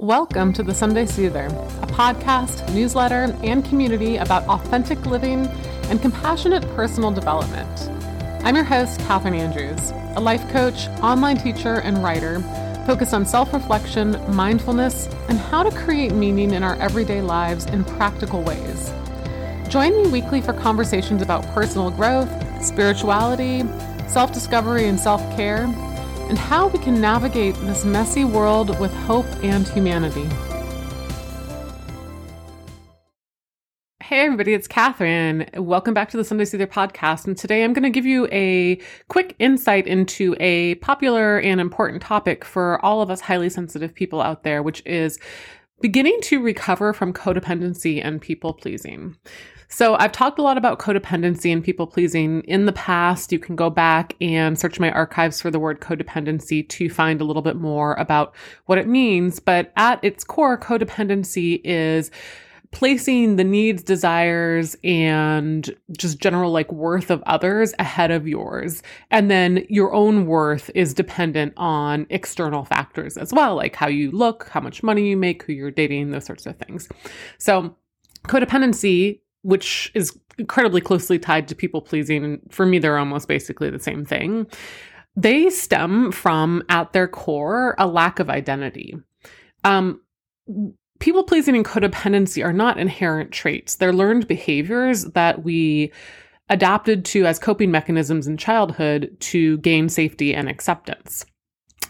Welcome to the Sunday Soother, a podcast, newsletter, and community about authentic living and compassionate personal development. I'm your host, Catherine Andrews, a life coach, online teacher, and writer focused on self reflection, mindfulness, and how to create meaning in our everyday lives in practical ways. Join me weekly for conversations about personal growth, spirituality, self discovery, and self care and how we can navigate this messy world with hope and humanity. Hey, everybody, it's Catherine. Welcome back to the Sunday Soother podcast. And today I'm going to give you a quick insight into a popular and important topic for all of us highly sensitive people out there, which is beginning to recover from codependency and people pleasing. So I've talked a lot about codependency and people pleasing in the past. You can go back and search my archives for the word codependency to find a little bit more about what it means. But at its core, codependency is placing the needs, desires, and just general like worth of others ahead of yours. And then your own worth is dependent on external factors as well, like how you look, how much money you make, who you're dating, those sorts of things. So codependency which is incredibly closely tied to people pleasing. And for me, they're almost basically the same thing. They stem from, at their core, a lack of identity. Um, people pleasing and codependency are not inherent traits, they're learned behaviors that we adapted to as coping mechanisms in childhood to gain safety and acceptance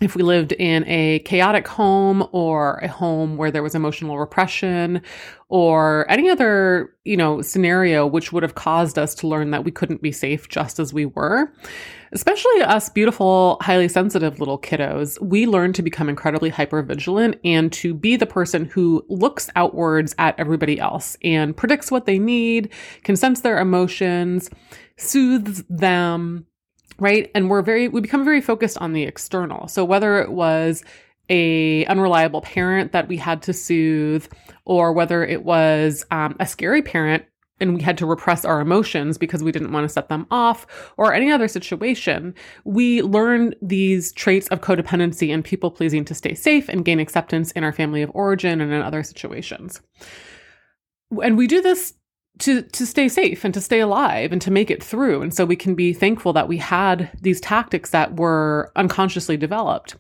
if we lived in a chaotic home or a home where there was emotional repression or any other, you know, scenario which would have caused us to learn that we couldn't be safe just as we were, especially us beautiful, highly sensitive little kiddos, we learn to become incredibly hyper vigilant and to be the person who looks outwards at everybody else and predicts what they need, can sense their emotions, soothes them, right? And we're very, we become very focused on the external. So whether it was a unreliable parent that we had to soothe, or whether it was um, a scary parent and we had to repress our emotions because we didn't want to set them off, or any other situation, we learn these traits of codependency and people pleasing to stay safe and gain acceptance in our family of origin and in other situations. And we do this to to stay safe and to stay alive and to make it through. And so we can be thankful that we had these tactics that were unconsciously developed.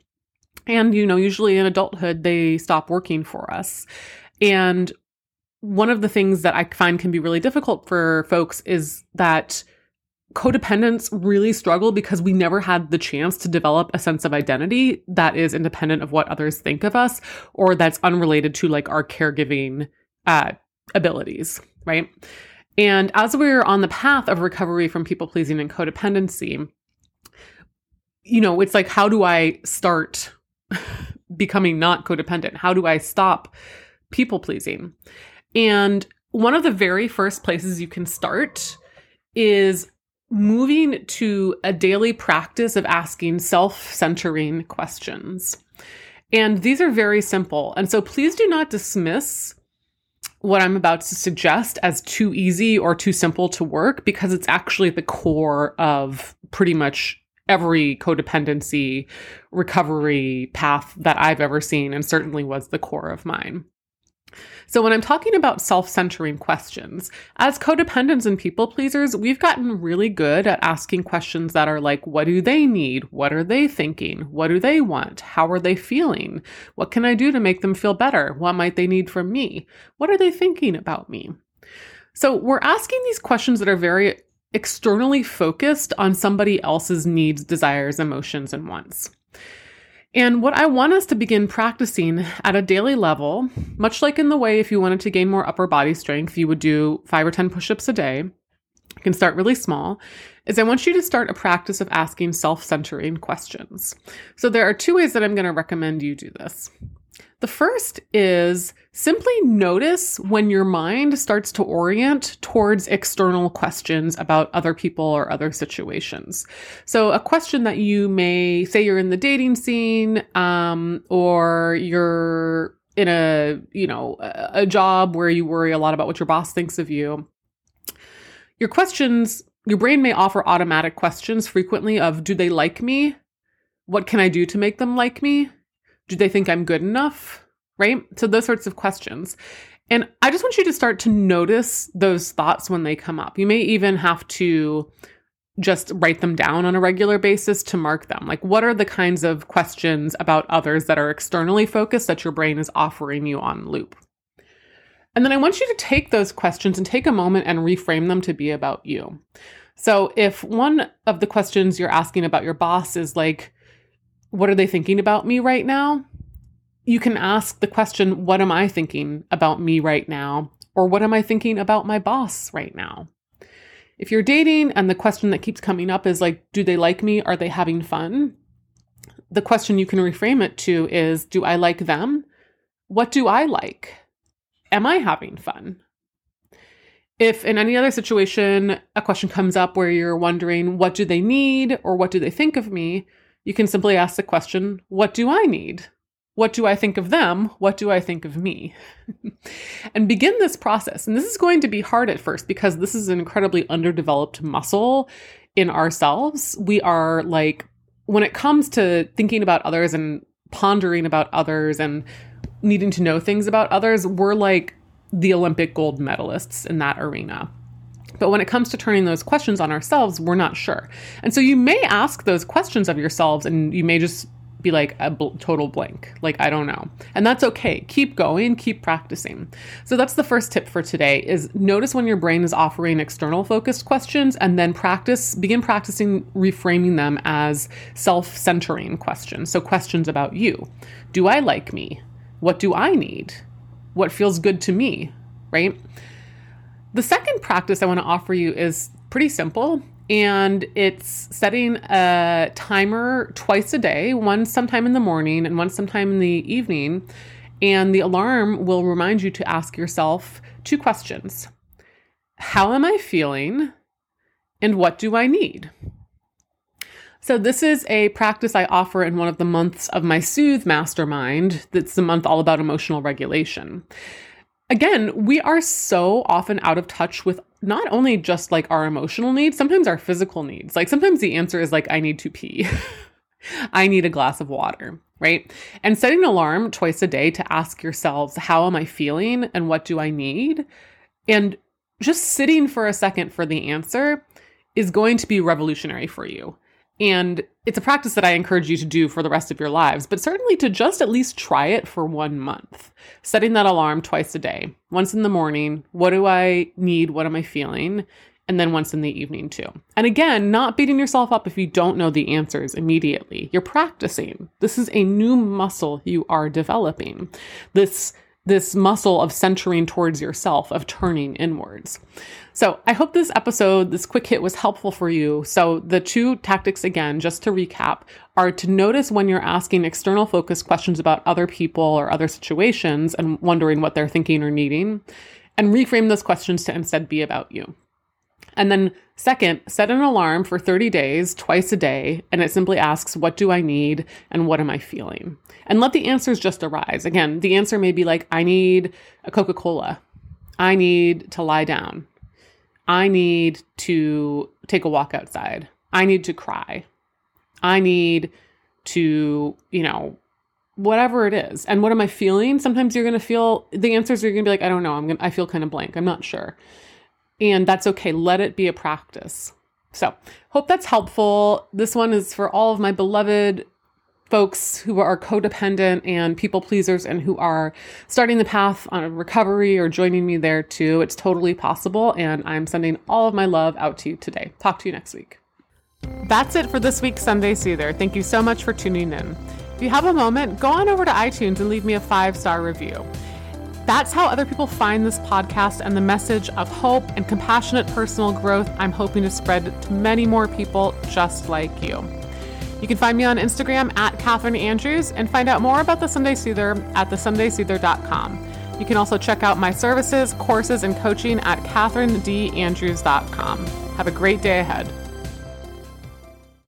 And you know usually in adulthood they stop working for us. And one of the things that i find can be really difficult for folks is that codependents really struggle because we never had the chance to develop a sense of identity that is independent of what others think of us or that's unrelated to like our caregiving uh, abilities right? And as we're on the path of recovery from people pleasing and codependency, you know, it's like, how do I start becoming not codependent? How do I stop people pleasing? And one of the very first places you can start is moving to a daily practice of asking self centering questions. And these are very simple. And so please do not dismiss what I'm about to suggest as too easy or too simple to work because it's actually at the core of pretty much every codependency recovery path that I've ever seen, and certainly was the core of mine. So, when I'm talking about self centering questions, as codependents and people pleasers, we've gotten really good at asking questions that are like, what do they need? What are they thinking? What do they want? How are they feeling? What can I do to make them feel better? What might they need from me? What are they thinking about me? So, we're asking these questions that are very externally focused on somebody else's needs, desires, emotions, and wants. And what I want us to begin practicing at a daily level, much like in the way if you wanted to gain more upper body strength, you would do five or 10 push ups a day. You can start really small. Is I want you to start a practice of asking self centering questions. So there are two ways that I'm going to recommend you do this. The first is simply notice when your mind starts to orient towards external questions about other people or other situations. So, a question that you may say you're in the dating scene, um, or you're in a you know a job where you worry a lot about what your boss thinks of you. Your questions, your brain may offer automatic questions frequently of, "Do they like me? What can I do to make them like me?" Do they think I'm good enough? right? So those sorts of questions. And I just want you to start to notice those thoughts when they come up. You may even have to just write them down on a regular basis to mark them. Like, what are the kinds of questions about others that are externally focused that your brain is offering you on loop? And then I want you to take those questions and take a moment and reframe them to be about you. So, if one of the questions you're asking about your boss is like, what are they thinking about me right now? You can ask the question, what am I thinking about me right now? Or what am I thinking about my boss right now? If you're dating and the question that keeps coming up is like, do they like me? Are they having fun? The question you can reframe it to is, do I like them? What do I like? Am I having fun? If in any other situation a question comes up where you're wondering, what do they need or what do they think of me? You can simply ask the question, what do I need? What do I think of them? What do I think of me? and begin this process. And this is going to be hard at first because this is an incredibly underdeveloped muscle in ourselves. We are like, when it comes to thinking about others and pondering about others and needing to know things about others, we're like the Olympic gold medalists in that arena. But when it comes to turning those questions on ourselves, we're not sure. And so you may ask those questions of yourselves and you may just be like a bl- total blank. Like, I don't know. And that's okay. Keep going, keep practicing. So that's the first tip for today is notice when your brain is offering external focused questions and then practice, begin practicing reframing them as self-centering questions. So questions about you. Do I like me? What do I need? What feels good to me? Right? The second practice I want to offer you is pretty simple and it's setting a timer twice a day, one sometime in the morning and one sometime in the evening. And the alarm will remind you to ask yourself two questions How am I feeling? And what do I need? So, this is a practice I offer in one of the months of my Soothe Mastermind. That's the month all about emotional regulation. Again, we are so often out of touch with not only just like our emotional needs, sometimes our physical needs. Like sometimes the answer is like, I need to pee. I need a glass of water, right? And setting an alarm twice a day to ask yourselves, how am I feeling and what do I need? And just sitting for a second for the answer is going to be revolutionary for you. And it's a practice that I encourage you to do for the rest of your lives, but certainly to just at least try it for one month. Setting that alarm twice a day, once in the morning, what do I need? What am I feeling? And then once in the evening too. And again, not beating yourself up if you don't know the answers immediately. You're practicing. This is a new muscle you are developing. This this muscle of centering towards yourself, of turning inwards. So I hope this episode, this quick hit was helpful for you. So the two tactics again, just to recap, are to notice when you're asking external focused questions about other people or other situations and wondering what they're thinking or needing, and reframe those questions to instead be about you. And then, second, set an alarm for 30 days, twice a day, and it simply asks, What do I need and what am I feeling? And let the answers just arise. Again, the answer may be like, I need a Coca Cola. I need to lie down. I need to take a walk outside. I need to cry. I need to, you know, whatever it is. And what am I feeling? Sometimes you're going to feel the answers are going to be like, I don't know. I'm going to, I feel kind of blank. I'm not sure. And that's okay. Let it be a practice. So, hope that's helpful. This one is for all of my beloved folks who are codependent and people pleasers and who are starting the path on recovery or joining me there too. It's totally possible. And I'm sending all of my love out to you today. Talk to you next week. That's it for this week's Sunday Soother. Thank you so much for tuning in. If you have a moment, go on over to iTunes and leave me a five star review. That's how other people find this podcast and the message of hope and compassionate personal growth I'm hoping to spread to many more people just like you. You can find me on Instagram at Catherine Andrews and find out more about the Sunday Soother at thesundaysoother.com. You can also check out my services, courses, and coaching at catherinedandrews.com. Have a great day ahead.